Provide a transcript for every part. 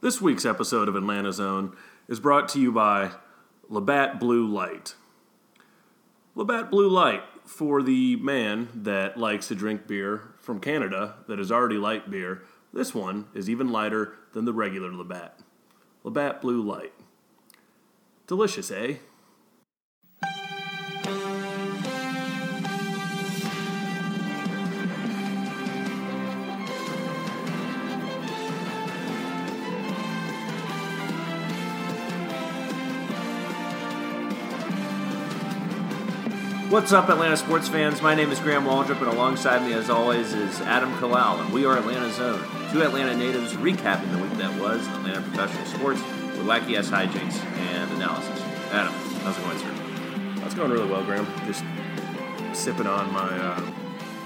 This week's episode of Atlanta Zone is brought to you by Labatt Blue Light. Labatt Blue Light for the man that likes to drink beer from Canada that is already light beer. This one is even lighter than the regular Labatt. Labatt Blue Light. Delicious, eh? What's up, Atlanta sports fans? My name is Graham Waldrop, and alongside me, as always, is Adam Kalal, and we are Atlanta Zone, two Atlanta natives recapping the week that was in Atlanta professional sports with wacky ass hijinks and analysis. Adam, how's it going, sir? That's going really well, Graham. Just sipping on my uh,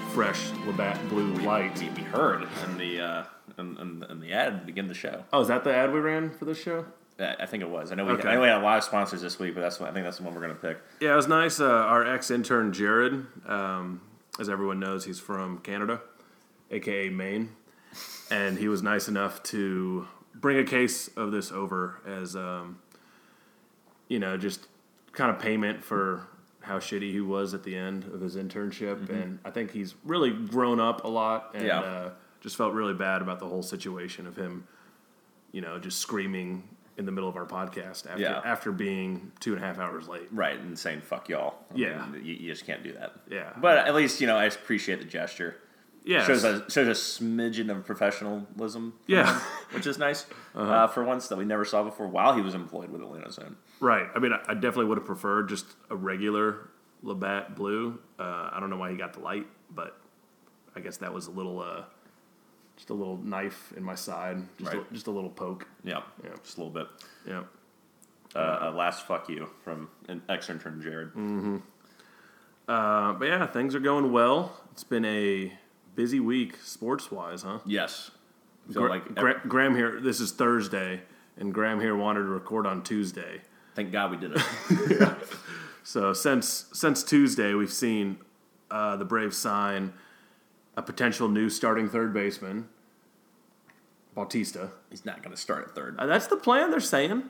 fresh Labatt Blue Light. We, we heard in the uh, in, in, in the ad to begin the show. Oh, is that the ad we ran for this show? I think it was. I know we, Okay. I know we had a lot of sponsors this week, but that's what, I think that's the one we're going to pick. Yeah, it was nice. Uh, our ex intern Jared, um, as everyone knows, he's from Canada, aka Maine, and he was nice enough to bring a case of this over as, um, you know, just kind of payment for how shitty he was at the end of his internship. And I think he's really grown up a lot, and Yeah. uh, just felt really bad about the whole situation of him, you know, just screaming in the middle of our podcast after Yeah. after being two and a half hours late. Right, and saying "fuck y'all." I Yeah. mean, you, you just can't do that. Yeah. but at least you know I appreciate the gesture. Yeah, shows a shows a smidgen of professionalism. Yeah. Uh-huh. him, which is nice uh, for once that we never saw before while he was employed with Atlanta Zone. right. I mean, I, I definitely would have preferred just a regular Labatt Blue. Uh, I don't know why he got the light, but I guess that was a little, uh, just a little knife in my side, just Right. a, just a little poke. Yeah, Yeah. just a little bit. Yeah. Uh, a last fuck you from an ex intern Jared. Mm. Uh, but yeah, things are going well. It's been a busy week sports wise, huh? Yes, so Gra- like Gra- Graham here. This is Thursday, and Graham here wanted to record on Tuesday. thank God we did it. So since since Tuesday, we've seen uh, the Braves sign a potential new starting third baseman, Bautista. He's not going to start at third. Uh, that's the plan. They're saying.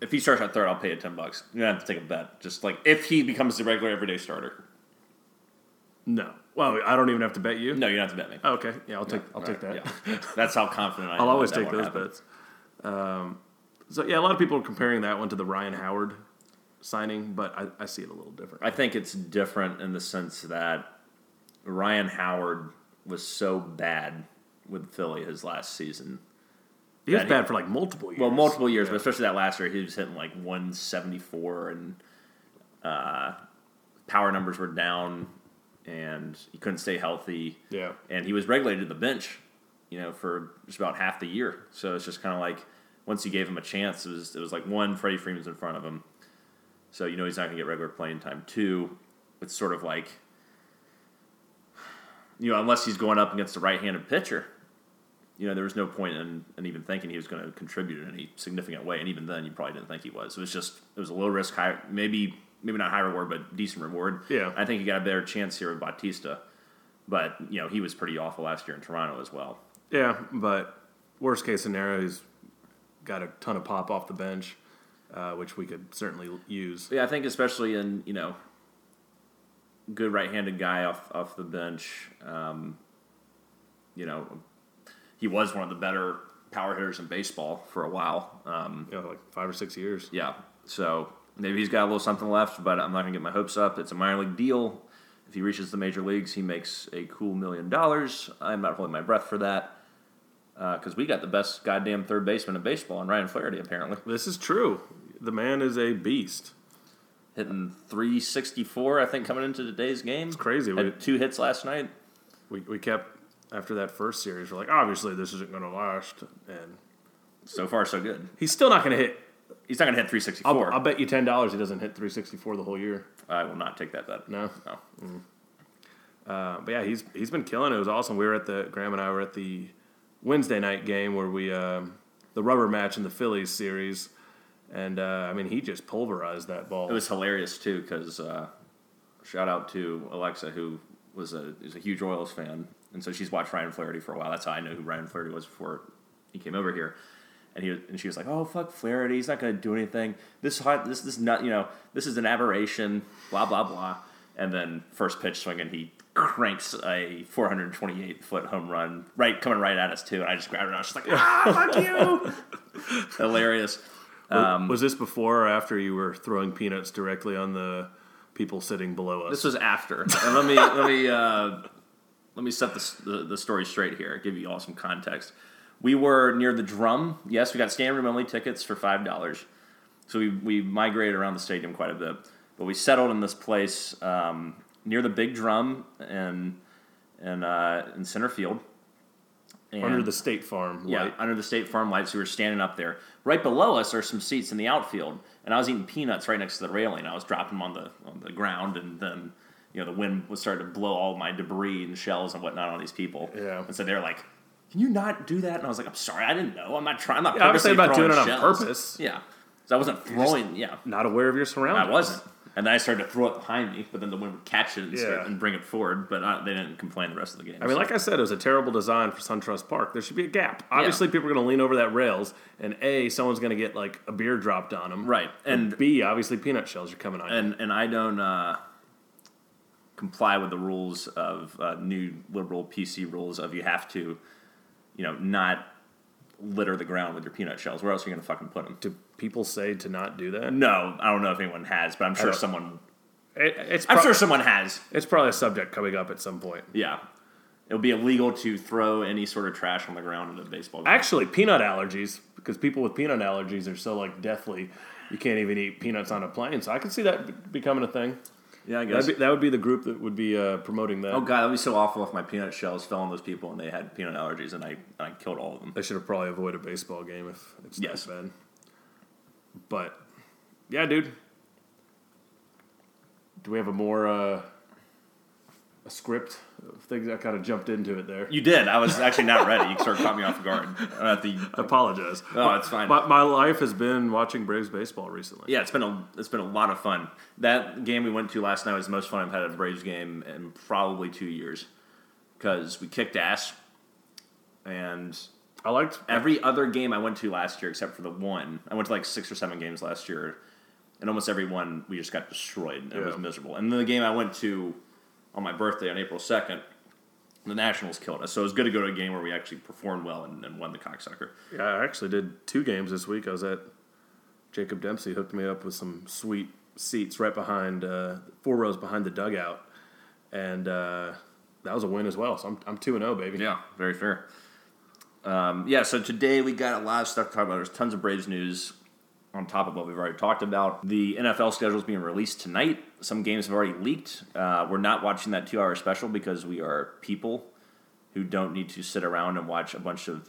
If he starts at third, I'll pay you ten bucks. You don't have to take a bet. Just like if he becomes the regular everyday starter. No. Well, I don't even have to bet you. No, you don't have to bet me. Oh, okay. Yeah, I'll take. I'll take that. Yeah. That's how confident I am. I'll always take those happen. bets. Um, so yeah, a lot of people are comparing that one to the Ryan Howard signing, but I, I see it a little different. I think it's different in the sense that Ryan Howard was so bad with Philly his last season. He was Yeah, he- bad for like multiple years. Well, multiple years, Yeah. but especially that last year, he was hitting like 174, and uh, power numbers were down, and he couldn't stay healthy. Yeah. and he was regulated to the bench, you know, for just about half the year. So it's just kind of like once you gave him a chance, it was it was like one, Freddie Freeman's in front of him, so you know he's not going to get regular playing time. Two, it's sort of like you know unless he's going up against a right-handed pitcher, you know there was no point in, in even thinking he was going to contribute in any significant way, and even then you probably didn't think he was. It was just it was a low risk, high maybe maybe not high reward, but decent reward. Yeah. I think he got a better chance here with Bautista. But you know he was pretty awful last year in Toronto as well. Yeah, but worst case scenario, he's got a ton of pop off the bench, uh, which we could certainly use. Yeah, I think especially in you know good right-handed guy off off the bench. Um, you know, he was one of the better power hitters in baseball for a while. Um, know, like five or six years. yeah, so maybe he's got a little something left, but I'm not gonna get my hopes up. It's a minor league deal. If he reaches the major leagues, he makes a cool million dollars. I'm not holding my breath for that because we got the best goddamn third baseman in baseball, in Ryan Flaherty apparently. This is true. The man is a beast. Hitting 364, I think, coming into today's game. It's crazy. Had We- two hits last night. We, we kept after that first series. We're like, obviously this isn't going to last, and So far, so good. he's still not going to hit. He's not going to hit I'll, 364. I'll bet you ten dollars he doesn't hit three sixty four the whole year. I will not take that bet. No. No. Uh, but yeah, he's he's been killing it. It was awesome. We were at the Graham and I were at the Wednesday night game where we um, the rubber match in the Phillies series, and uh, I mean he just pulverized that ball. It was hilarious too because uh, shout out to Alexa who was a is a huge Royals fan, and so she's watched Ryan Flaherty for a while. That's how I know who Ryan Flaherty was before he came over here. And he and she was like, "Oh fuck Flaherty, he's not going to do anything. This hot, this this not you know this is an aberration." Blah blah blah. And then first pitch swing, and he cranks a 428 foot home run right coming right at us too. And I just grabbed her and I was just like, "Ah, fuck you!" Hilarious. Um, was this before or after you were throwing peanuts directly on the people sitting below us? This was after. And let me let me uh, let me set the, the the story straight here. Give you all some context. We were near the drum. Yes, we got standing room only tickets for five dollars. So we we migrated around the stadium quite a bit, but we settled in this place um, near the big drum and and uh, in center field. And under the State Farm yeah, light. under the State Farm lights, we were standing up there. Right below us are some seats in the outfield, and I was eating peanuts right next to the railing. I was dropping them on the on the ground, and then you know the wind was starting to blow all my debris and shells and whatnot on these people. Yeah. and so they're like, "Can you not do that?" And I was like, "I'm sorry, I didn't know. I'm not trying. I'm not Yeah, purposely I'm not throwing doing it on shells." purpose. Yeah, so I wasn't throwing. yeah, Not aware of your surroundings. I wasn't. And then I started to throw it behind me, but then the wind would catch it and, start, and bring it forward. But uh, they didn't complain the rest of the game. I mean, so. like I said, it was a terrible design for SunTrust Park. There should be a gap. Obviously, people are going to lean over that rails, and A, someone's going to get like a beer dropped on them. right, and B, obviously, peanut shells are coming on. you. and and I don't uh, comply with the rules of uh, new liberal PC rules of you have to, you know, not litter the ground with your peanut shells. Where else are you going to fucking put them? Do people say to not do that? No, I don't know if anyone has, but I'm sure someone. It, it's I'm sure someone has. it's probably a subject coming up at some point. Yeah, it would be illegal to throw any sort of trash on the ground in a baseball game. Actually, peanut allergies, because people with peanut allergies are so like deathly, you can't even eat peanuts on a plane. So I can see that becoming a thing. Yeah, I guess. That'd be, that would be the group that would be uh, promoting that. oh god, that'd be so awful if my peanut shells fell on those people and they had peanut allergies and I and I killed all of them. They should have probably avoided a baseball game if it's Yes. that bad. But yeah, dude. Do we have a more uh, a script of things? I kind of jumped into it there. You did. I was actually not ready. You sort of caught me off guard. At the I apologize. Oh, it's fine. My, my life has been watching Braves baseball recently. Yeah, it's been a it's been a lot of fun. That game we went to last night was the most fun I've had at a Braves game in probably two years because we kicked ass, and I liked. every other game I went to last year except for the one, I went to like six or seven games last year, and almost every one we just got destroyed. and It was miserable. And then the game I went to on my birthday on April second. The Nationals killed us, so it was good to go to a game where we actually performed well and, and won the cocksucker. Yeah, I actually did two games this week. I was at Jacob Dempsey hooked me up with some sweet seats right behind, uh, four rows behind the dugout, and uh, that was a win as well. So I'm I'm two and zero, baby. Yeah, very fair. Um, yeah, so today we got a lot of stuff to talk about. There's tons of Braves news on top of what we've already talked about. The NFL schedule is being released tonight. Some games have already leaked. Uh, we're not watching that two hour special because we are people who don't need to sit around and watch a bunch of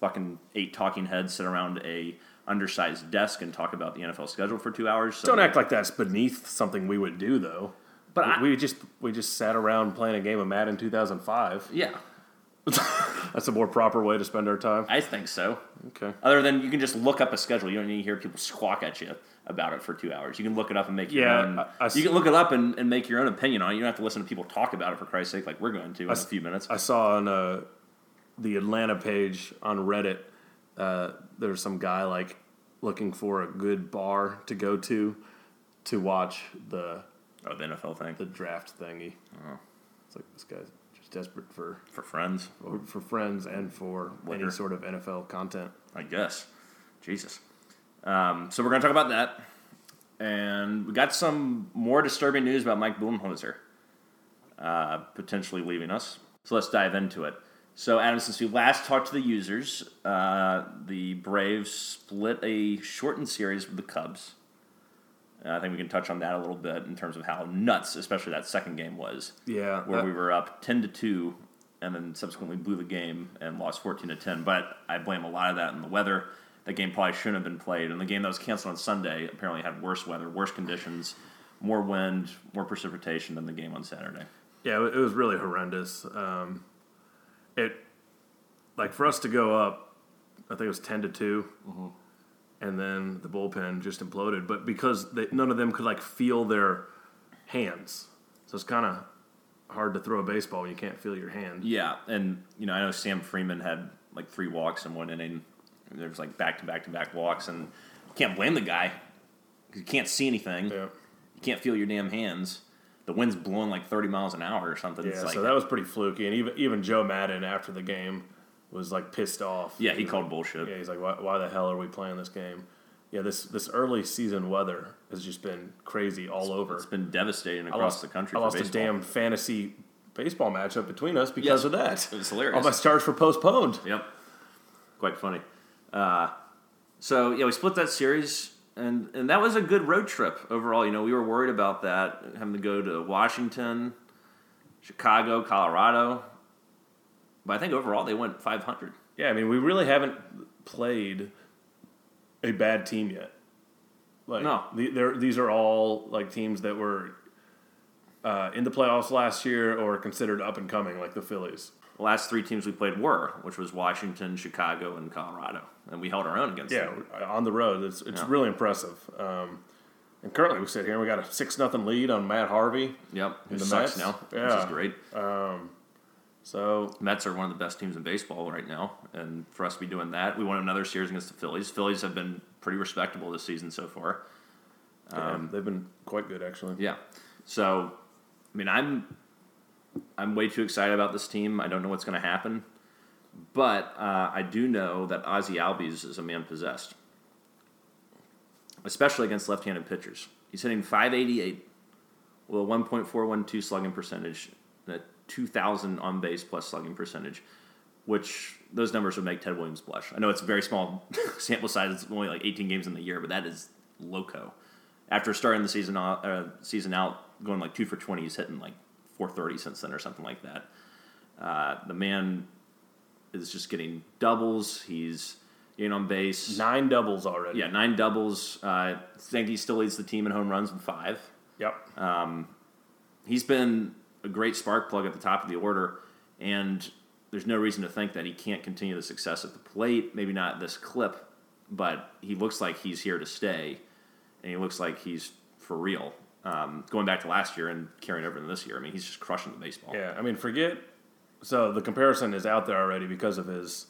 fucking eight talking heads sit around a undersized desk and talk about the NFL schedule for two hours. So Don't act like that's beneath something we would do, though. But we, I- we just we just sat around playing a game of Madden 2005. Yeah, That's a more proper way to spend our time. I think so. Okay. Other than you can just look up a schedule. You don't need to hear people squawk at you about it for two hours. You can look it up and make your Yeah, own. I- I you can look it up and, and make your own opinion on it. You don't have to listen to people talk about it for Christ's sake, like we're going to in a few minutes. I saw on uh, the Atlanta page on Reddit, uh, there's some guy like looking for a good bar to go to to watch the oh, the NFL thing the draft thingy. Oh. It's like this guy's desperate for for friends, for friends and for Liquor. any sort of NFL content. I guess. Jesus. Um, so we're going to talk about that, and we got some more disturbing news about Mike Budenholzer uh, potentially leaving us. So let's dive into it. So, Adam, since we last talked to the users, uh, the Braves split a shortened series with the Cubs. Uh, I think we can touch on that a little bit in terms of how nuts, especially that second game was, Yeah, where that- we were up ten to two, and then subsequently blew the game and lost fourteen to ten. But I blame a lot of that on the weather. That game probably shouldn't have been played, and the game that was canceled on Sunday apparently had worse weather, worse conditions, more wind, more precipitation than the game on Saturday. Yeah, it was really horrendous. Um, it like for us to go up, I think it was ten to 2 and then the bullpen just imploded. But because they, none of them could like feel their hands, so it's kind of hard to throw a baseball when you can't feel your hand. Yeah, and you know I know Sam Freeman had like three walks in one inning, There's like back to back to back walks, and you can't blame the guy you can't see anything. Yeah. You can't feel your damn hands. The wind's blowing like 30 miles an hour or something. Yeah, it's like, so that was pretty fluky, and even even Joe Maddon after the game was like pissed off. yeah, he called bullshit. Yeah, he's like, why, why the hell are we playing this game? Yeah, this this early season weather has just been crazy all over. It's been devastating across lost, the country. I for lost baseball. a damn fantasy baseball matchup between us because Yes. of that. It was hilarious. All my stars were postponed. Yep. Quite funny. Uh, so yeah, we split that series, and and that was a good road trip overall. You know, we were worried about that having to go to Washington, Chicago, Colorado, but I think overall they went 500. Yeah, I mean, we really haven't played a bad team yet. Like, No. the, these are all like teams that were uh, in the playoffs last year or considered up and coming, like the Phillies. The last three teams we played were, which was Washington, Chicago, and Colorado, and we held our own against Yeah, them. on the road, it's it's Yeah. really impressive. Um, and currently, we sit here and we got a six nothing lead on Matt Harvey. Yep, who the sucks Mets? now, which Yeah. is great. So Mets are one of the best teams in baseball right now, and for us to be doing that, we won another series against the Phillies. Phillies have been pretty respectable this season so far. yeah, they've been quite good actually. Yeah. So, I mean, I'm I'm way too excited about this team. I don't know what's going to happen, but uh, I do know that Ozzie Albies is a man possessed, especially against left-handed pitchers. He's hitting 588 with a 1.412 slugging percentage, 2,000 on base plus slugging percentage, which those numbers would make Ted Williams blush. I know it's a very small sample size; it's only like 18 games in the year, but that is loco. After starting the season out, uh, season out going like two for 20, he's hitting like 430 since then or something like that. Uh, the man is just getting doubles. He's getting on base. Nine doubles already. Yeah, nine doubles. Uh, I think he still leads the team in home runs with five. Yep. He's been a great spark plug at the top of the order, and there's no reason to think that he can't continue the success at the plate. Maybe not this clip, but he looks like he's here to stay, and he looks like he's for real. Um, going back to last year and carrying over to this year, I mean, he's just crushing the baseball. Yeah, I mean, forget. So the comparison is out there already because of his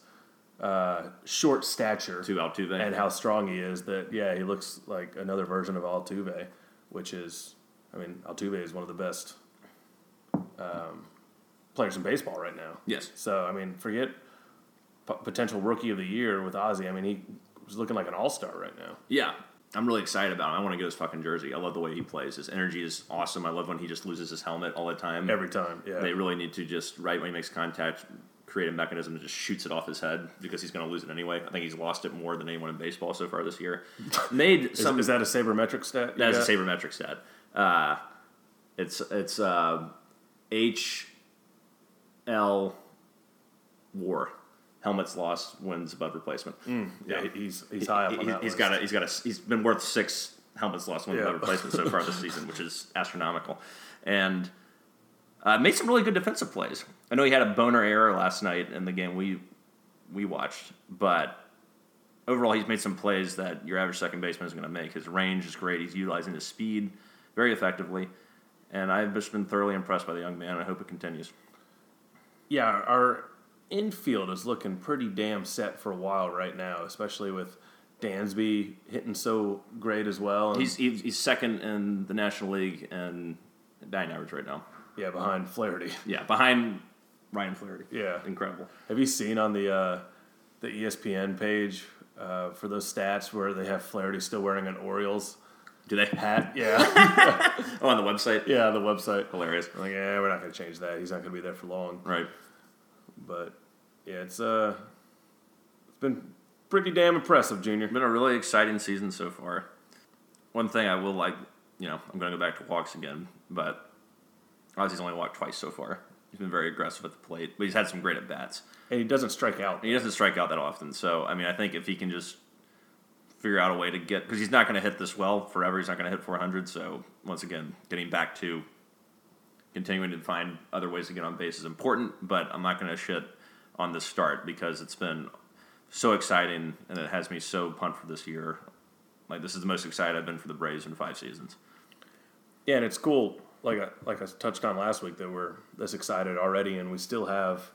uh, short stature To Altuve. and how strong he is. That yeah, he looks like another version of Altuve, which is, I mean, Altuve is one of the best um, players in baseball right now. Yes. So I mean, forget p- potential rookie of the year with Ozzie. I mean, he was looking like an all star right now. Yeah, I'm really excited about him. I want to get his fucking jersey. I love the way he plays. His energy is awesome. I love when he just loses his helmet all the time. Every time, yeah. They really need to just right when he makes contact, create a mechanism that just shoots it off his head because he's going to lose it anyway. I think he's lost it more than anyone in baseball so far this year. Made is, some. is that a sabermetric stat? That is got? a sabermetric stat. Uh, it's it's uh, H L WAR. Helmets lost, wins above replacement. Yeah, he's he's high up on He- that. he's list. got a, he's got a, he's been worth six helmets lost wins Yeah. without replacement so far this season, which is astronomical, and uh, made some really good defensive plays. I know he had a boner error last night in the game we we watched, but overall he's made some plays that your average second baseman is going to make. His range is great. He's utilizing his speed very effectively, and I've just been thoroughly impressed by the young man. I hope it continues. Yeah, our infield is looking pretty damn set for a while right now, especially with Dansby hitting so great as well. And, He's he's, he's second in the National League and batting average right now. yeah behind Flaherty. Yeah, behind Ryan Flaherty. Yeah. incredible. Have you seen on the uh, the ESPN page uh, for those stats where they have Flaherty still wearing an Orioles Do they? hat? Yeah, Oh, on the website. yeah, the website. Hilarious. Like, yeah, we're not going to change that. He's not going to be there for long. Right. But yeah, it's uh, it's been pretty damn impressive, Junior. Been a really exciting season so far. One thing I will like, you know, I'm going to go back to walks again, but Ozzie's only walked twice so far. He's been very aggressive at the plate, but he's had some great at bats. And he doesn't strike out. And he doesn't strike out that often. So, I mean, I think if he can just figure out a way to get, because he's not going to hit this well forever, he's not going to hit 400. So, once again, getting back to continuing to find other ways to get on base is important, but I'm not going to shit on this start because it's been so exciting and it has me so pumped for this year. Like, this is the most excited I've been for the Braves in five seasons. Yeah, and it's cool. Like I, like I touched on last week, that we're this excited already, and we still have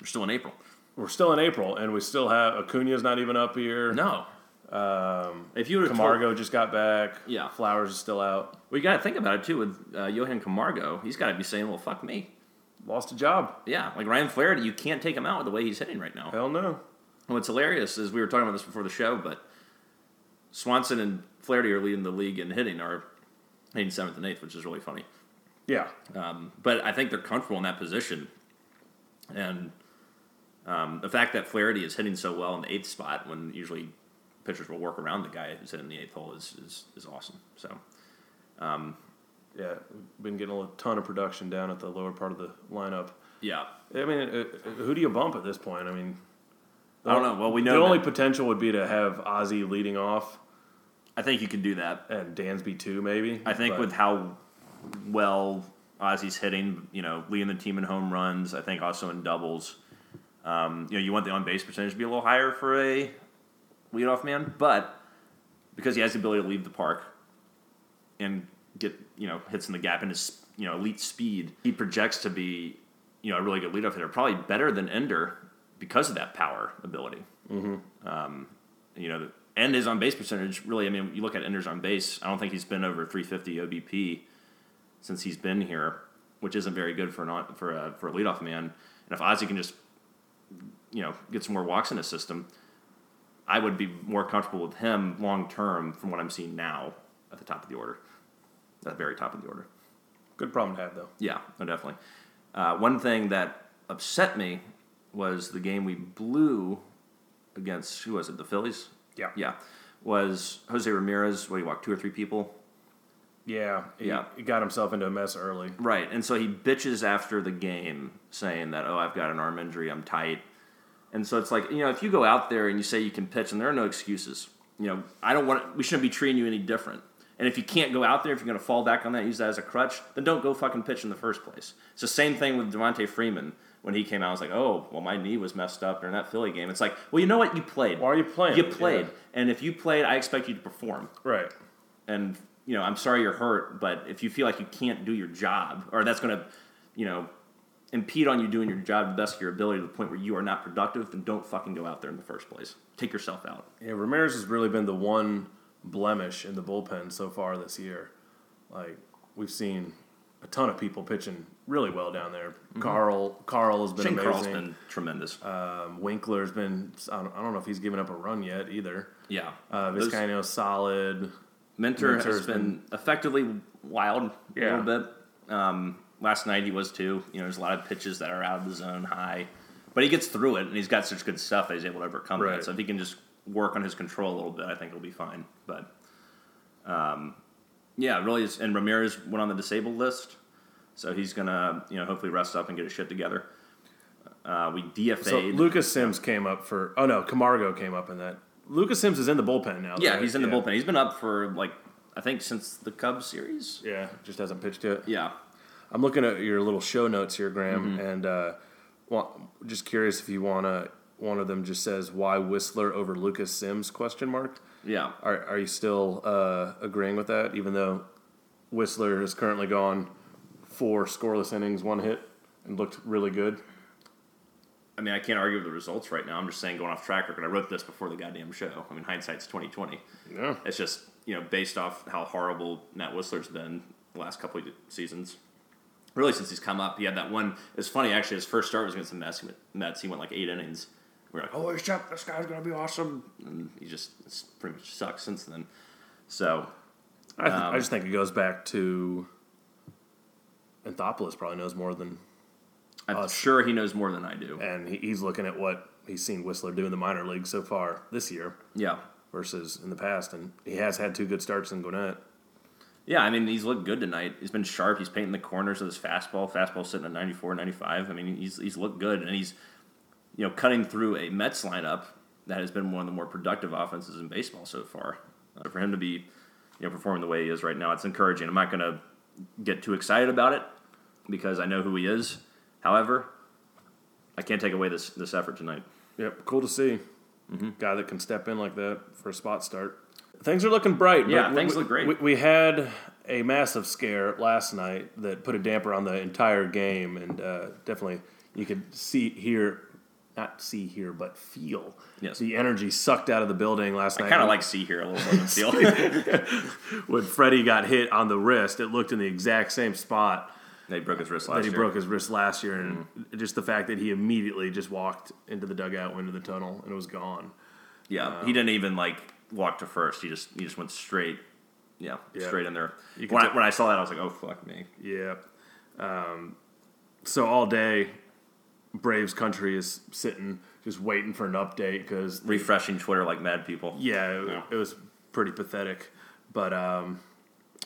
We're still in April. we're still in April, and we still have Acuna's not even up here. No. Um, If you would Camargo just got back. Yeah. Flowers is still out. well, you got to think about it too with uh, Johan Camargo. He's got to be saying, "Well, fuck me." Lost a job. Yeah, like Ryan Flaherty, you can't take him out with the way he's hitting right now. Hell no. What's hilarious is we were talking about this before the show, but Swanson and Flaherty are leading the league in hitting, are hitting seventh and eighth, which is really funny. Yeah. Um, but I think they're comfortable in that position, and um, the fact that Flaherty is hitting so well in the eighth spot when usually pitchers will work around the guy who's hitting the eighth hole is is, is awesome. So um, Yeah. We've been getting a ton of production down at the lower part of the lineup. yeah, I mean, uh, uh, who do you bump at this point? I mean, I don't know. Well, we know the only potential would be to have Ozzie leading off I think you can do that. and Dansby too, maybe. I think But- with how well Ozzie's hitting, you know, leading the team in home runs, I think also in doubles. Um, you know, you want the on base percentage to be a little higher for a leadoff man, but because he has the ability to leave the park and get you know hits in the gap in his you know elite speed, he projects to be you know a really good leadoff hitter, probably better than Ender because of that power ability. Mm-hmm. Um, you know, and his on base percentage really. I mean, you look at Ender's on base. I don't think he's been over 350 OBP since he's been here, which isn't very good for an for a for a leadoff man. And if Ozzie can just you know get some more walks in his system, I would be more comfortable with him long term from what I'm seeing now at the top of the order, at the very top of the order. good problem to have though. Yeah, no, definitely. Uh, one thing that upset me was the game we blew against who was it? The Phillies. Yeah. Yeah, was Jose Ramirez. What he walked two or three people. Yeah. He, Yeah. He got himself into a mess early. Right, and so he bitches after the game, saying that, "Oh, I've got an arm injury, I'm tight." And so it's like, you know, if you go out there and you say you can pitch, and there are no excuses. You know, I don't want. We shouldn't be treating you any different. And if you can't go out there, if you're going to fall back on that, use that as a crutch, then don't go fucking pitch in the first place. It's the same thing with Devonta Freeman. When he came out, I was like, "Oh, well, my knee was messed up during that Philly game." It's like, well, you know what? You played. Why are you playing? You played, Yeah. and if you played, I expect you to perform Right. and you know, I'm sorry you're hurt, but if you feel like you can't do your job, or that's going to, you know, impede on you doing your job to the best of your ability to the point where you are not productive, then don't fucking go out there in the first place. Take yourself out. Yeah, Ramirez has really been the one blemish in the bullpen so far this year. Like we've seen a ton of people pitching really well down there. Carle Carle has been Shane Carle's amazing. been tremendous. Um, Winkler's been. I don't, I don't know if he's given up a run yet either. yeah, Uh, solid. Minter Minter's has been, effectively wild Yeah. a little bit. Um, last night he was too. You know, there's a lot of pitches that are out of the zone high, but he gets through it, and he's got such good stuff that he's able to overcome Right. that. So if he can just work on his control a little bit, I think it'll be fine. But um, yeah, really, is, and Ramirez went on the disabled list, so he's gonna you know hopefully rest up and get his shit together. Uh, we DFA'd. So Lucas Sims came up for. Oh no, Camargo came up in that. Lucas Sims is in the bullpen now. yeah, right? he's in the Yeah. bullpen. He's been up for like I think since the Cubs series. Yeah, just hasn't pitched yet. Yeah. I'm looking at your little show notes here, Graham, Mm-hmm. and uh, well, just curious if you wanna. One of them just says why Wisler over Lucas Sims? Question mark. Yeah. Are are you still uh, agreeing with that? Even though Wisler has currently gone four scoreless innings, one hit, and looked really good. I mean, I can't argue with the results right now. I'm just saying, going off track record. I wrote this before the goddamn show. I mean, hindsight's 2020. Yeah. It's just you know based off how horrible Matt Wisler's been the last couple of seasons. Really, since he's come up, he had that one. It's funny actually. His first start was against the Mets. He went, Mets. He went like eight innings. We are like, holy shit, this guy's gonna be awesome. And he just it's pretty much sucks since then. So I, th- Um, I just think it goes back to Anthopoulos probably knows more than, I'm Us. sure he knows more than I do. and he, he's looking at what he's seen Wisler do in the minor league so far this year Yeah. versus in the past, and he has had two good starts in Gwinnett. Yeah, I mean, he's looked good tonight. He's been sharp. He's painting the corners of his fastball. Fastball sitting at 94, 95. I mean, he's, he's looked good, and he's, you know, cutting through a Mets lineup that has been one of the more productive offenses in baseball so far. Uh, for him to be, you know, performing the way he is right now, it's encouraging. I'm not going to get too excited about it because I know who he is. However, I can't take away this this effort tonight. Yep, cool to see. Mm-hmm. Guy that can step in like that for a spot start. Things are looking bright. Yeah, but things we, look great. We, we had a massive scare last night that put a damper on the entire game, and uh, definitely you could see hear not see here, but feel Yes. the energy sucked out of the building last I night. I kind of like see here a little bit than feel. when Freddie got hit on the wrist, it looked in the exact same spot they broke his wrist that last he broke his wrist last year, and just the fact that he immediately just walked into the dugout, went into the tunnel, and it was gone. Yeah, he didn't even like walk to first. He just he just went straight. Yeah, Yeah. straight in there. When I, when I saw that, I was like, "Oh fuck me!" Yeah. Um, so all day, Braves country is sitting just waiting for an update because Refreshing Twitter like mad people. yeah, it, Yeah. it was pretty pathetic. But um,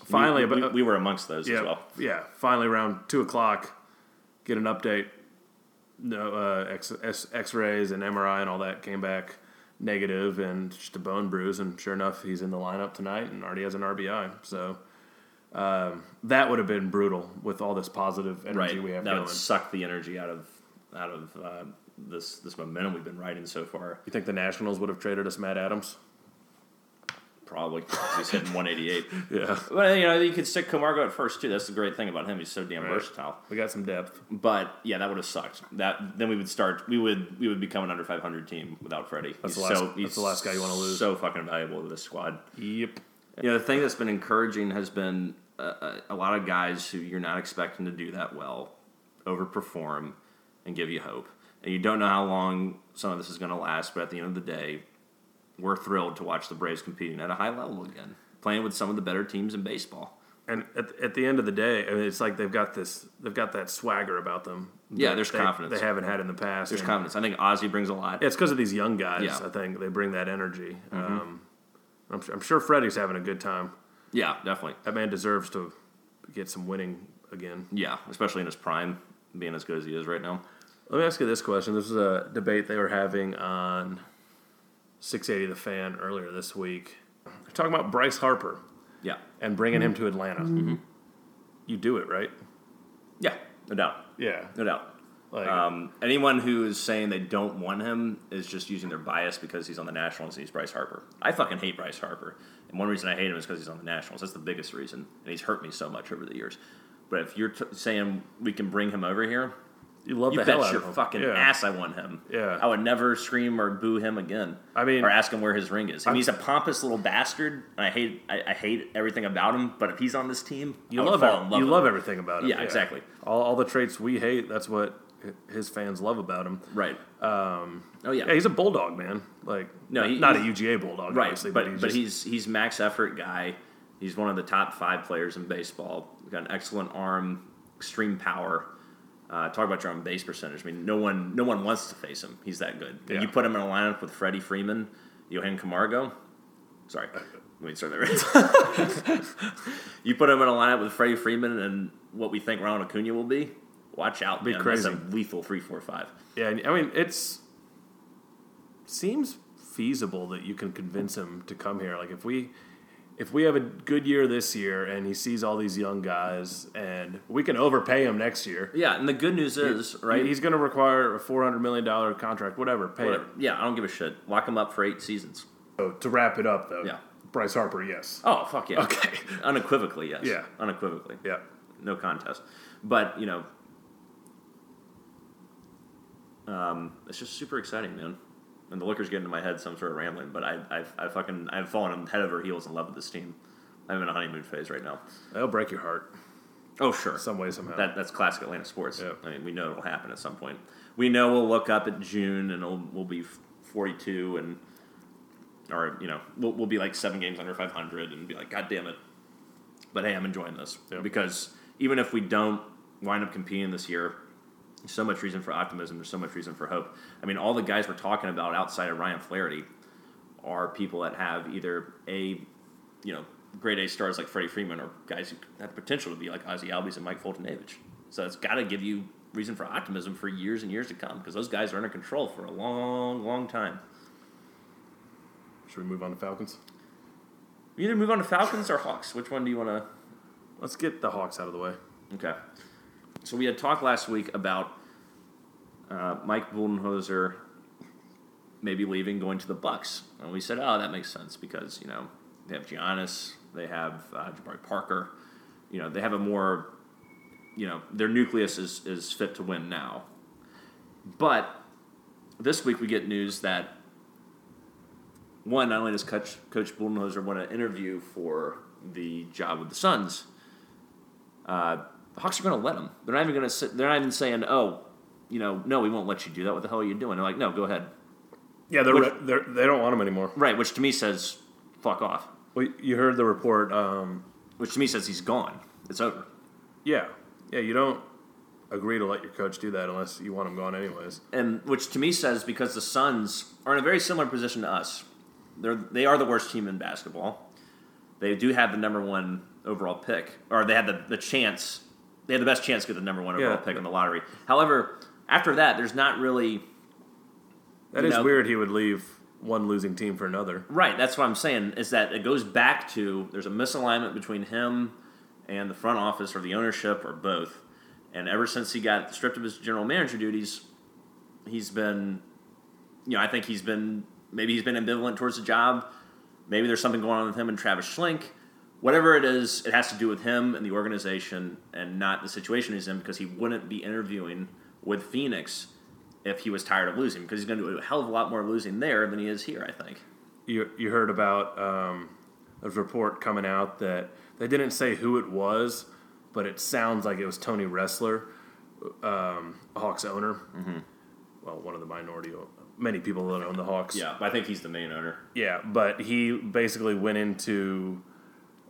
We- finally, we, about we, were amongst those yeah, as well. yeah, finally around two o'clock, get an update. No uh, X, X, X-rays and MRI and all that came back negative and just a bone bruise. And sure enough, he's in the lineup tonight and already has an RBI. So um, that would have been brutal with all this positive energy Right, we have that going. would suck the energy out of out of uh, this this momentum we've been riding so far. You think the Nationals would have traded us Matt Adams? Probably 'cause he's hitting 188. Yeah, Well, you know, you could stick Camargo at first too. That's the great thing about him. He's so damn Right. versatile. we got some depth. But yeah, that would have sucked. That then we would start. We would we would become an under 500 team without Freddie. That's He's the last- so, that's he's the last guy you wanna lose. So fucking valuable to this squad. Yep. You know, the thing that's been encouraging has been a, a, a lot of guys who you're not expecting to do that well overperform and give you hope. And you don't know how long some of this is going to last, but at the end of the day, we're thrilled to watch the Braves competing at a high level again, playing with some of the better teams in baseball. And at, at the end of the day, I mean, it's like they've got this, they've got that swagger about them. Yeah, there's they, confidence. they haven't had in the past. There's and confidence. I think Ozzie brings a lot. Yeah, It's because of these young guys. Yeah. Mm-hmm. I think they bring that energy. Um, I'm, I'm sure Freddie's having a good time. Yeah, definitely. That man deserves to get some winning again. Yeah, especially in his prime, being as good as he is right now. Let me ask you this question. This is a debate they were having on 680 The Fan earlier this week. They're talking about Bryce Harper Yeah. and bringing him to Atlanta. Mm-hmm. You do it, right? Yeah, no doubt. Yeah. No doubt. Like, Um, anyone who is saying they don't want him is just using their bias because he's on the Nationals and he's Bryce Harper. I fucking hate Bryce Harper. And one reason I hate him is because he's on the Nationals. That's the biggest reason. And he's hurt me so much over the years. But if you're t- saying we can bring him over here, you love you the hell bet out your of him. fucking yeah. ass I want him. Yeah. I would never scream or boo him again. I mean- or ask him where his ring is. I mean, he's a pompous little bastard, and I hate I, I hate everything about him. But if he's on this team, You love fall it. in love you with love everything about him. Yeah, exactly. All, all the traits we hate. That's what his fans love about him. Right. Um, oh yeah. Yeah, he's a bulldog, man. Like No, not, he- not a UGA bulldog, Right, obviously, but he's but he's he's max effort guy. He's one of the top five players in baseball. He's got an excellent arm, extreme power. Uh, talk about your own base percentage. I mean, no one no one wants to face him. He's that good. Yeah. You put him in a lineup with Freddie Freeman, Johan Camargo. Sorry, let me start that right. you put him in a lineup with Freddie Freeman and what we think Ronald Acuna will be. Watch out, Be man. crazy. That's a lethal three, four, five. yeah. I mean, it's seems feasible that you can convince him to come here. Like if we if we have a good year this year and he sees all these young guys and we can overpay him next year. Yeah, and the good news is, right? He's going to require a four hundred million dollar contract, whatever. Pay whatever. it. Yeah, I don't give a shit. Lock him up for eight seasons. So to wrap it up, though, Yeah. Bryce Harper, yes, Oh fuck yeah. Okay. Unequivocally, yes. Yeah. Unequivocally. yeah, No contest. But, you know, um, it's just super exciting, man. And the liquor's getting into my head, so I'm sort of rambling, but I, I've, I fucking, I've fallen head over heels in love with this team. I'm in a honeymoon phase right now. that'll break your heart Oh, sure. some way somehow. That, that's classic Atlanta sports. Yeah. I mean, we know it'll happen at some point. We know we'll look up at June and it'll, we'll be 42 and, or, you know, we'll, we'll be like seven games under 500 and be like, God damn it. But hey, I'm enjoying this. Because even if we don't wind up competing this year, so much reason for optimism. There's so much reason for hope. I mean, all the guys we're talking about outside of Ryan Flaherty are people that have either a, you know, grade A stars like Freddie Freeman or guys who have the potential to be like Ozzie Albies and Mike Foltynewicz. So it's got to give you reason for optimism for years and years to come because those guys are under control for a long, long time. Should we move on to Falcons? We either move on to Falcons or Hawks. Which one do you want to? Let's get the Hawks out of the way. Okay. So we had talked last week about uh, Mike Budenholzer maybe leaving, going to the Bucks, and we said, "Oh, that makes sense because you know they have Giannis, they have uh, Jabari Parker, you know they have a more, you know, their nucleus is is fit to win now." But this week we get news that one, not only does Coach, Coach Budenholzer want to interview for the job with the Suns, uh, the Hawks are going to let him. They're not even going to. Sit. They're not even saying, "Oh, you know, no, we won't let you do that. What the hell are you doing?" They're like, "No, go ahead." Yeah, they're, Which- they're they don't want him anymore. Right, which to me says, "Fuck off." Well, you heard the report. Um, Which to me says he's gone. It's over. yeah, yeah, you don't agree to let your coach do that unless you want him gone anyways. and which to me says because the Suns are in a very similar position to us. They're they are the worst team in basketball. They do have the number one overall pick, or they have the, the chance. They have the best chance to get the number one overall Yeah. pick in the lottery. However, after that, there's not really That is know- weird. He would leave one losing team for another. right. That's what I'm saying is that it goes back to there's a misalignment between him and the front office or the ownership or both. And ever since he got stripped of his general manager duties, he's been, you know, I think he's been maybe he's been ambivalent towards the job. Maybe there's something going on with him and Travis Schlenk. Whatever it is, it has to do with him and the organization and not the situation he's in because he wouldn't be interviewing with Phoenix if he was tired of losing because he's going to do a hell of a lot more losing there than he is here, I think. You you heard about um, a report coming out that they didn't say who it was, but it sounds like it was Tony Ressler, um, Hawks owner. Mm-hmm. Well, one of the minority, many people that own the Hawks. Yeah, I think he's the main owner. Yeah, but he basically went into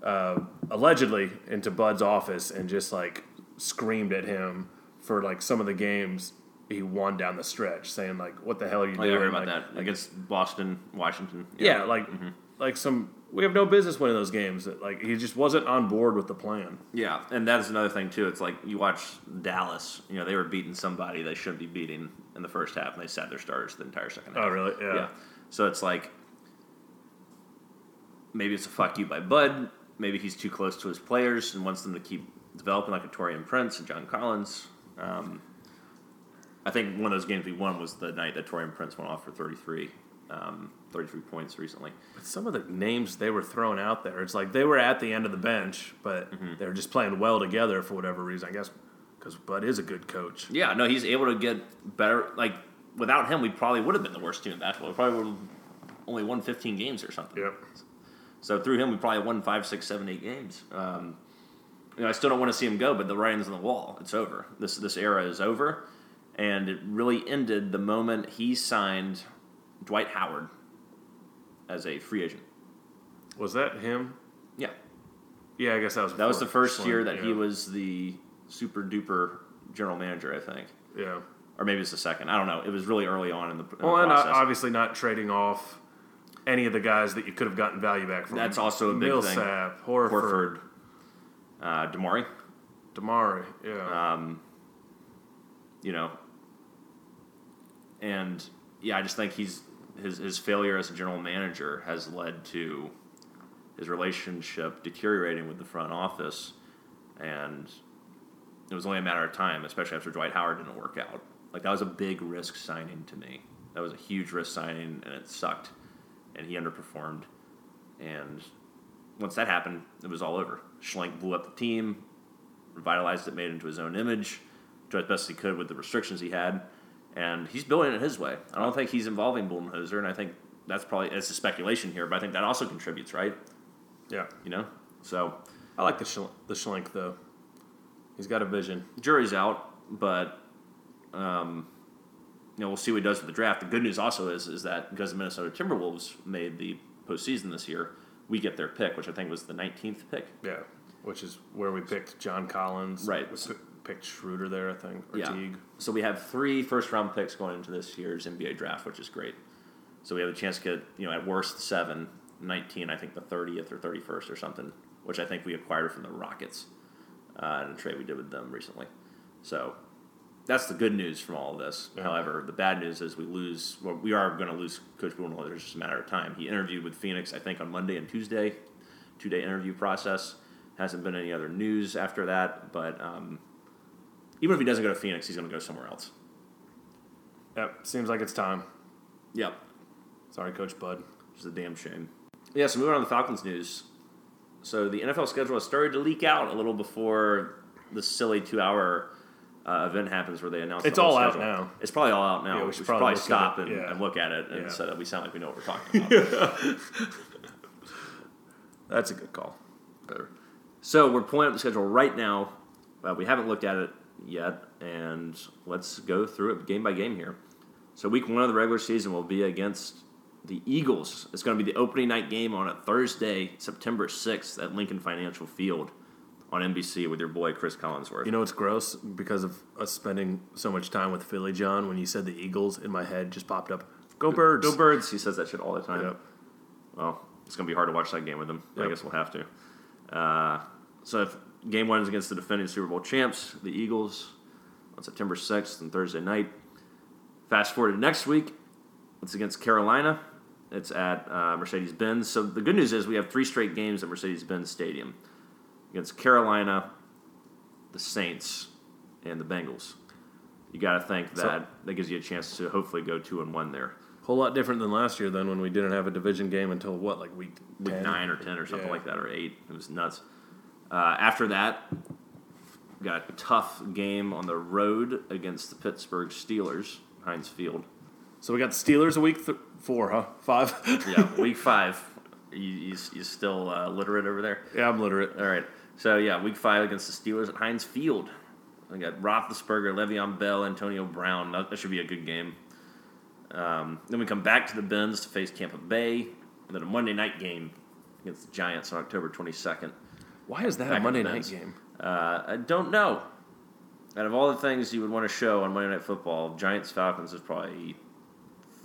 uh, allegedly into Bud's office and just like screamed at him for like some of the games he won down the stretch, saying like, "What the hell are you Oh, doing?" yeah, I heard about Like, that against Boston, Washington. Yeah, like Mm-hmm. like some we have no business winning those games. That like he just wasn't on board with the plan. Yeah, and that's another thing too. It's like you watch Dallas. You know, they were beating somebody they shouldn't be beating in the first half, and they sat their starters the entire second half. Oh, really? Yeah. Yeah. So it's like maybe it's a fuck you by Bud. Maybe he's too close to his players and wants them to keep developing like a Taurean Prince and John Collins. Um, I think one of those games we won was the night that Taurean Prince went off for 33, um, 33 points recently. But some of the names they were throwing out there, it's like they were at the end of the bench, but Mm-hmm. they were just playing well together for whatever reason. I guess because Bud is a good coach. Yeah, no, he's able to get better. Like without him, we probably would have been the worst team in basketball. We probably would have only won 15 games or something. Yep. So through him, we probably won five, six, seven, eight games. Um, you know, I still don't want to see him go, but the writing's on the wall. It's over. This this era is over, and it really ended the moment he signed Dwight Howard as a free agent. Was that him? Yeah, Yeah, I guess that was. that was the first year that yeah. he was the super duper general manager, I think, Yeah. or maybe it's the second. I don't know. It was really early on in the, in the Well, and uh, obviously not trading off any of the guys that you could have gotten value back from. That's also a big thing. Millsap, Horford, Horford, uh, Damari. Damari. Yeah. um, you know, and yeah, I just think he's his his failure as a general manager has led to his relationship deteriorating with the front office, and it was only a matter of time, especially after Dwight Howard didn't work out. Like that was a big risk signing to me. That was a huge risk signing, and it sucked, and he underperformed, and once that happened, it was all over. Schlenk blew up the team, revitalized it, made it into his own image, did as best he could with the restrictions he had, and he's building it his way. I don't think he's involving Budenholzer, and I think that's probably it's a speculation here, but I think that also contributes, right? yeah. You know, so I like the Schl- the Schlenk though. He's got a vision. jury's out, but um, you know we'll see what he does with the draft. The good news also is is that because the Minnesota Timberwolves made the postseason this year, we get their pick, which I think was the 19th pick. Yeah. Which is where we picked John Collins. Right. We picked Schroeder there, I think. Or Yeah. Teague. So we have three first round picks going into this year's NBA draft, which is great. So we have a chance to get, you know, at worst seven, 19, I think the 30th or 31st or something, which I think we acquired from the Rockets uh, in a trade we did with them recently. So that's the good news from all of this. Yeah. However, the bad news is we lose, well, we are going to lose Coach Budenholzer. It's just a matter of time. He interviewed with Phoenix, I think, on Monday and Tuesday, two day interview process. Hasn't been any other news after that, but um, even if he doesn't go to Phoenix, he's going to go somewhere else. Yep. Seems like it's time. Yep. Sorry, Coach Bud. Is a damn shame. Yeah, so moving on to the Falcons news. So the NFL schedule has started to leak out a little before the silly two hour uh, event happens where they announce It's the all out schedule. now. It's probably all out now. Yeah, we, we should should probably, probably stop and, yeah. and look at it and Yeah. so that we sound like we know what we're talking about. That's a good call. Better. so we're pulling up the schedule right now. Uh, we haven't looked at it yet, and let's go through it game by game here. So week one of the regular season will be against the Eagles. It's going to be the opening night game on a Thursday, September 6th at Lincoln Financial Field on NBC with your boy Cris Collinsworth. You know what's gross? Because of us spending so much time with Philly John, when you said the Eagles, in my head just popped up, go birds. Go Birds. He says that shit all the time. Yep. Well, it's going to be hard to watch that game with him. I guess we'll have to. Uh, so if game one is against the defending Super Bowl champs, the Eagles, on September 6th and Thursday night. Fast forward to next week, it's against Carolina. It's at uh, Mercedes Benz. So the good news is we have three straight games at Mercedes Benz Stadium against Carolina, the Saints, and the Bengals. You got to think that So- that gives you a chance to hopefully go two and one there. Whole lot different than last year, then, when we didn't have a division game until what, like week week 10? nine or ten or something Yeah. like that, or eight. It was nuts. Uh, after that, got a tough game on the road against the Pittsburgh Steelers, Heinz Field. So we got the Steelers a week th- four, huh? Five? Yeah, week five. You, you, you still uh, literate over there? yeah, I'm literate. All right. So yeah, week five against the Steelers at Heinz Field. We got Roethlisberger, Le'Veon Bell, Antonio Brown. That, should be a good game. Um, then we come back to the Benz to face Tampa Bay, and then a Monday night game against the Giants on October 22nd. Why is that Back a Monday night game? Uh, I don't know. Out of all the things you would want to show on Monday Night Football, Giants Falcons is probably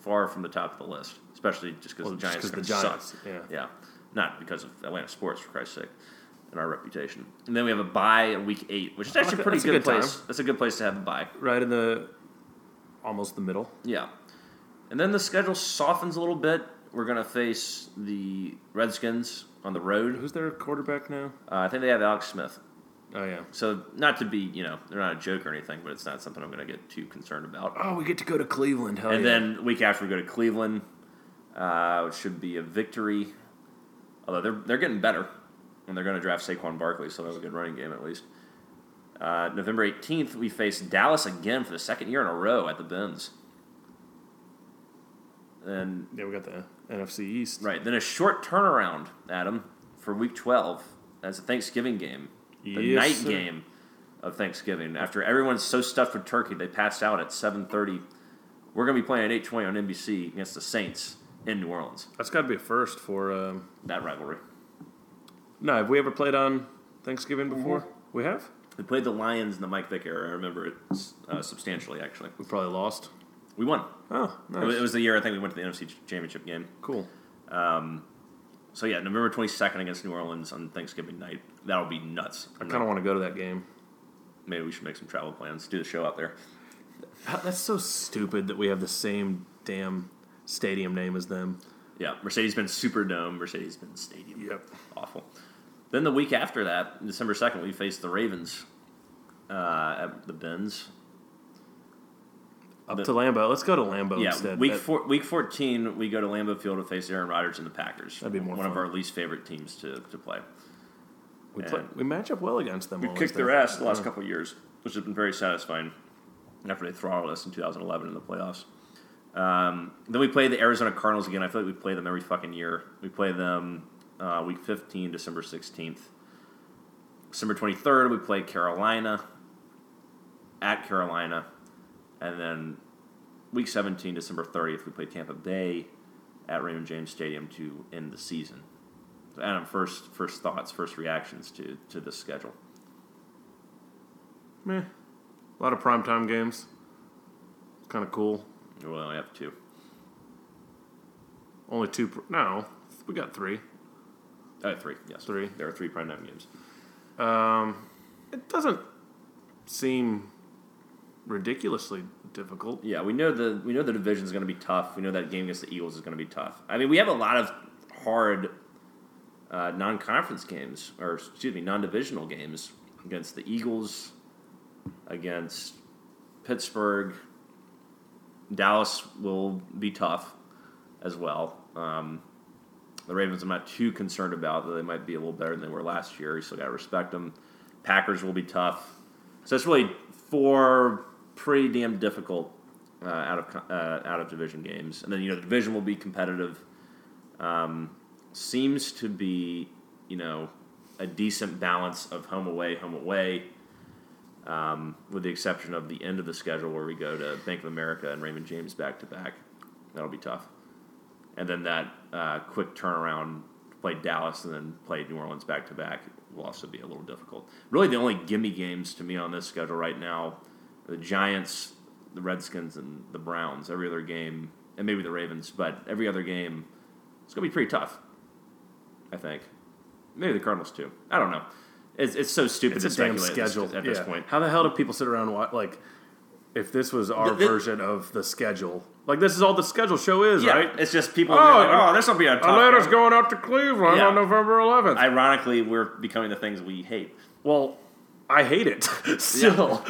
far from the top of the list, especially just because Well, the Giants the Giants, suck. yeah. yeah, not because of Atlanta sports for Christ's sake and our reputation. And then we have a bye in Week Eight, which is actually pretty that's a good, good place. That's a good place to have a bye. Right in the almost the middle. Yeah. And then the schedule softens a little bit. We're going to face the Redskins on the road. Who's their quarterback now? Uh, I think they have Alex Smith. Oh yeah. So, not to be, you know, they're not a joke or anything, but it's not something I'm going to get too concerned about. Oh, we get to go to Cleveland. Hell and yeah. then week after, we go to Cleveland, uh, which should be a victory. Although they're, they're getting better, and they're going to draft Saquon Barkley, so they have a good running game at least. Uh, November 18th, we face Dallas again for the second year in a row at the Benz. And yeah, we got the NFC East. Right. Then a short turnaround, Adam, for week 12. That's a Thanksgiving game. The Yes, night sir. game of Thanksgiving. After everyone's so stuffed with turkey, they passed out at 7.30. We're going to be playing at 8.20 on NBC against the Saints in New Orleans. That's got to be a first for. Um, That rivalry. No, have we ever played on Thanksgiving before? We have. We played the Lions in the Mike Vick era. I remember it uh, substantially, actually. We probably lost. We won. Oh, It nice. was, it was the year I think we went to the NFC Championship game. cool. Um, So, yeah, November 22nd against New Orleans on Thanksgiving night. That'll be nuts. I kind of want to go to that game. Maybe we should make some travel plans. Do the show out there. That's so stupid that we have the same damn stadium name as them. Yeah, Mercedes-Benz Superdome, Mercedes-Benz Stadium. Yep. Awful. Then the week after that, December 2nd, we face the Ravens uh, at the Benz. Up The- to Lambeau. Let's go to Lambeau Yeah, instead. week That- four, week 14, we go to Lambeau Field to face Aaron Rodgers and the Packers. That'd be more One of our least favorite teams to, to play. we, play, we match up well against them. We kicked their ass the last couple of years, which has been very satisfying after they throttled us in 2011 in the playoffs. Um, then we play the Arizona Cardinals again. I feel like we play them every fucking year. We play them uh, week 15, December 16th. December 23rd, we play Carolina at Carolina. And then week 17, December 30th, we play Tampa Bay at Raymond James Stadium to end the season. So Adam, first first thoughts, first reactions to, to this schedule. Meh. A lot of primetime games. It's Kind of cool. We only have two. Only two. Pr- no, we got three. Uh, three, yes. Three. There are three primetime games. Um, it doesn't seem ridiculously difficult. Yeah, we know the we know the division is going to be tough. We know that game against the Eagles is going to be tough. I mean, we have a lot of hard uh, non-conference games, or excuse me, non-divisional games against the Eagles, against Pittsburgh. Dallas will be tough as well. Um, the Ravens, I'm not too concerned about. Though they might be a little better than they were last year. You still got to respect them. Packers will be tough. So it's really four pretty damn difficult uh, out of uh, out of division games, and then you know the division will be competitive. Um, seems to be you know a decent balance of home away, home away. Um, with the exception of the end of the schedule where we go to Bank of America and Raymond James back to back, that'll be tough. And then that uh, quick turnaround, play Dallas and then play New Orleans back to back will also be a little difficult. Really, the only gimme games to me on this schedule right now are the Giants, the Redskins, and the Browns. Every other game, and maybe the Ravens, but every other game, it's going to be pretty tough. I think. Maybe the Cardinals too. I don't know. It's, it's so stupid It's to a damn speculate at this- schedule at this Yeah. point. How the hell do people sit around and watch? Like, if this was our The- the- version of the schedule, like this is all the schedule show is, Yeah, right? it's just people. Oh, like, oh this will be a Atlanta's game." going out to Cleveland Yeah. on November 11th. Ironically, we're becoming the things we hate. well, I hate it still,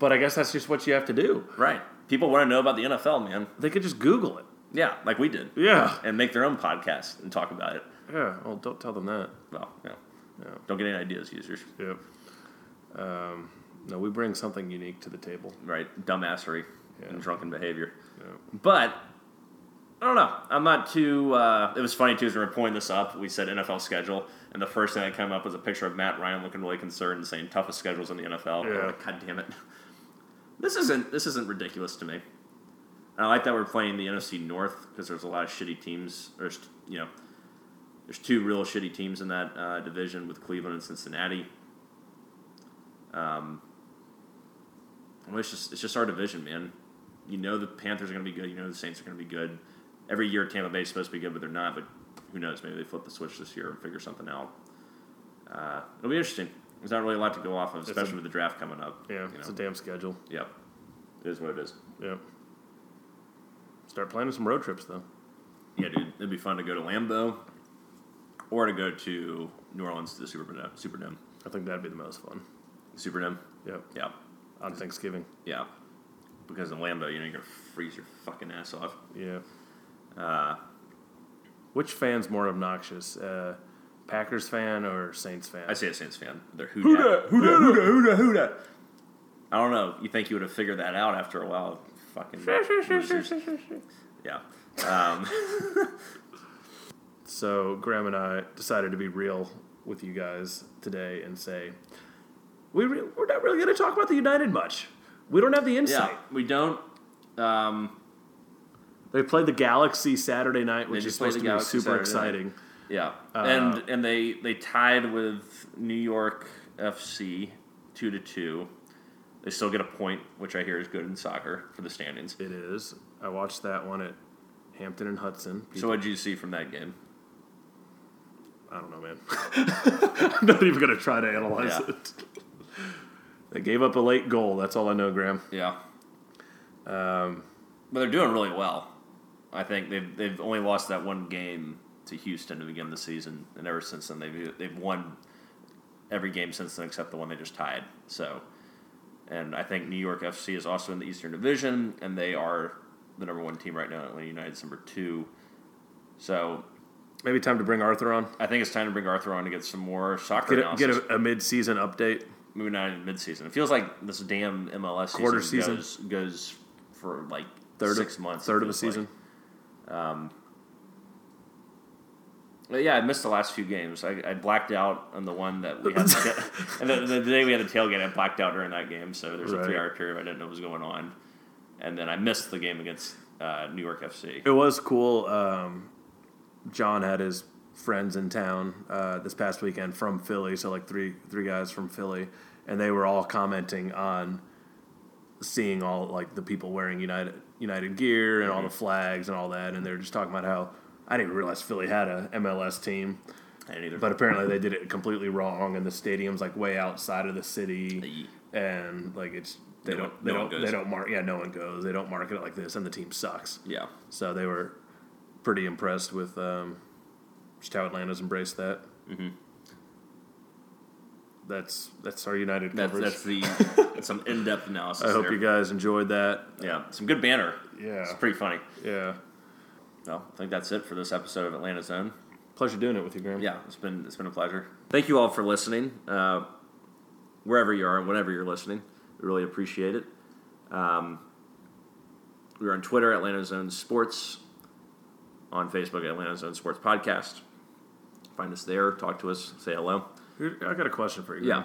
but I guess that's just what you have to do. Right. People want to know about the NFL, man. They could just Google it. Yeah, like we did. Yeah, And make their own podcast and talk about it. yeah. Well, don't tell them that. Well, yeah. Yeah. Don't get any ideas, users. Yep. Um, no, we bring something unique to the table. Right. Dumbassery Yeah. and drunken behavior. Yeah. But I don't know. I'm not too. Uh, it was funny too as we were pulling this up. We said NFL schedule, and the first thing that came up was a picture of Matt Ryan looking really concerned, and saying toughest schedules in the NFL. Yeah. Like, God damn it! This isn't this isn't ridiculous to me. And I like that we're playing the NFC North because there's a lot of shitty teams. There's you know, there's two real shitty teams in that uh, division with Cleveland and Cincinnati. Um, well, it's just it's just our division, man. You know the Panthers are going to be good. You know the Saints are going to be good. Every year Tampa Bay is supposed to be good, but they're not. But who knows? Maybe they flip the switch this year and figure something out. Uh, it'll be interesting. There's not really a lot to go off of, especially a- with the draft coming up. Yeah, you it's a damn schedule. Yep. It is what it is. Yep. Start planning some road trips though. Yeah, dude. It'd be fun to go to Lambeau or to go to New Orleans to the Superdome. Superdome. I think that'd be the most fun. Superdome. Yep. Yeah. On Thanksgiving. Yeah. Because in Lambeau, you know, you're to freeze your fucking ass off. Yeah. Uh, Which fan's more obnoxious? Uh, Packers fan or Saints fan? I say a Saints fan. They're who dat. dat? Who dat? Who dat? Who dat? Who dat? I don't know. You think you would have figured that out after a while? Fucking. Yeah. Um, So Graham and I decided to be real with you guys today and say we re- we're not really going to talk about the United much. We don't have the insight. yeah. We don't. Um, They played the Galaxy Saturday night, which is supposed to be super Saturday exciting. yeah. Uh, and and they they tied with New York FC two to two. They still get a point, which I hear is good in soccer for the standings. It is. I watched that one at Hampton and Hudson. So what did you see from that game? I don't know, man. I'm not even going to try to analyze Yeah. it. They gave up a late goal. That's all I know, Graham. Yeah. Um, But they're doing really well. I think they've they've only lost that one game to Houston to begin the season, and ever since then they've they've won every game since then except the one they just tied. So, and I think New York FC is also in the Eastern Division, and they are the number one team right now. Atlanta United's number two. So maybe time to bring Arthur on. I think it's time to bring Arthur on to get some more soccer Get a, analysis. get a, a mid-season update. Maybe not in midseason. It feels like this damn MLS Quarter season, Goes, goes for like Third six of, months. Third of like. season. But yeah, I missed the last few games. I, I blacked out on the one that we had, and the, the day we had the tailgate, I blacked out during that game. So there's a three-hour period I didn't know what was going on, and then I missed the game against uh, New York FC. It was cool. Um, John had his friends in town uh, this past weekend from Philly, so like three three guys from Philly, and they were all commenting on seeing all like the people wearing United United gear and all the flags and all that, and they were just talking about how I didn't even realize Philly had a MLS team, I didn't either. but apparently they did it completely wrong, and the stadium's like way outside of the city, and like it's they No don't they no don't they don't mark yeah no one goes. They don't market it like this, and the team sucks. yeah, So they were pretty impressed with um, just how Atlanta's embraced that. Mhm. That's that's our United that's coverage. that's the that's some in-depth analysis. I hope there. you guys enjoyed that. Yeah, some good banner. Yeah. It's pretty funny. Yeah, Well, I think that's it for this episode of Atlanta Zone. pleasure doing it with you, Graham. Yeah, it's been it's been a pleasure. Thank you all for listening. Uh, wherever you are and whenever you're listening. We really appreciate it. Um, we're on Twitter, Atlanta Zone Sports, on Facebook, Atlanta Zone Sports Podcast. Find us there, talk to us, say hello. I got a question for you. Yeah.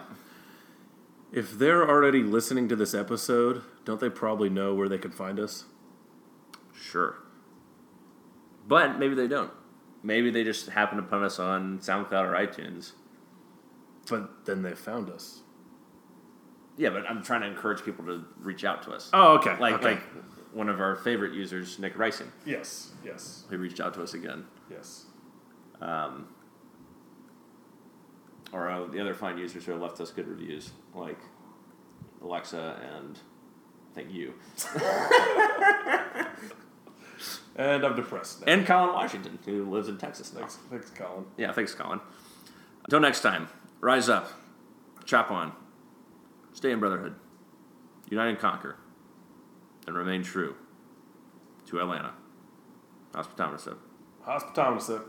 If they're already listening to this episode, don't they probably know where they can find us? Sure. But maybe they don't. Maybe they just happen upon us on SoundCloud or iTunes. But then they found us. Yeah, but I'm trying to encourage people to reach out to us. Oh, okay. like okay. like one of our favorite users, Nick Ricing, yes, yes, He reached out to us again. yes. Um, or uh, the other fine users who have left us good reviews, like Alexa and I think you. And I'm depressed now. And Colin Washington, who lives in Texas now. thanks, thanks, Colin. Yeah, thanks, Colin. Until next time, rise up, chop on, stay in brotherhood, unite and conquer, and remain true to Atlanta. Hospitality. Hospitality.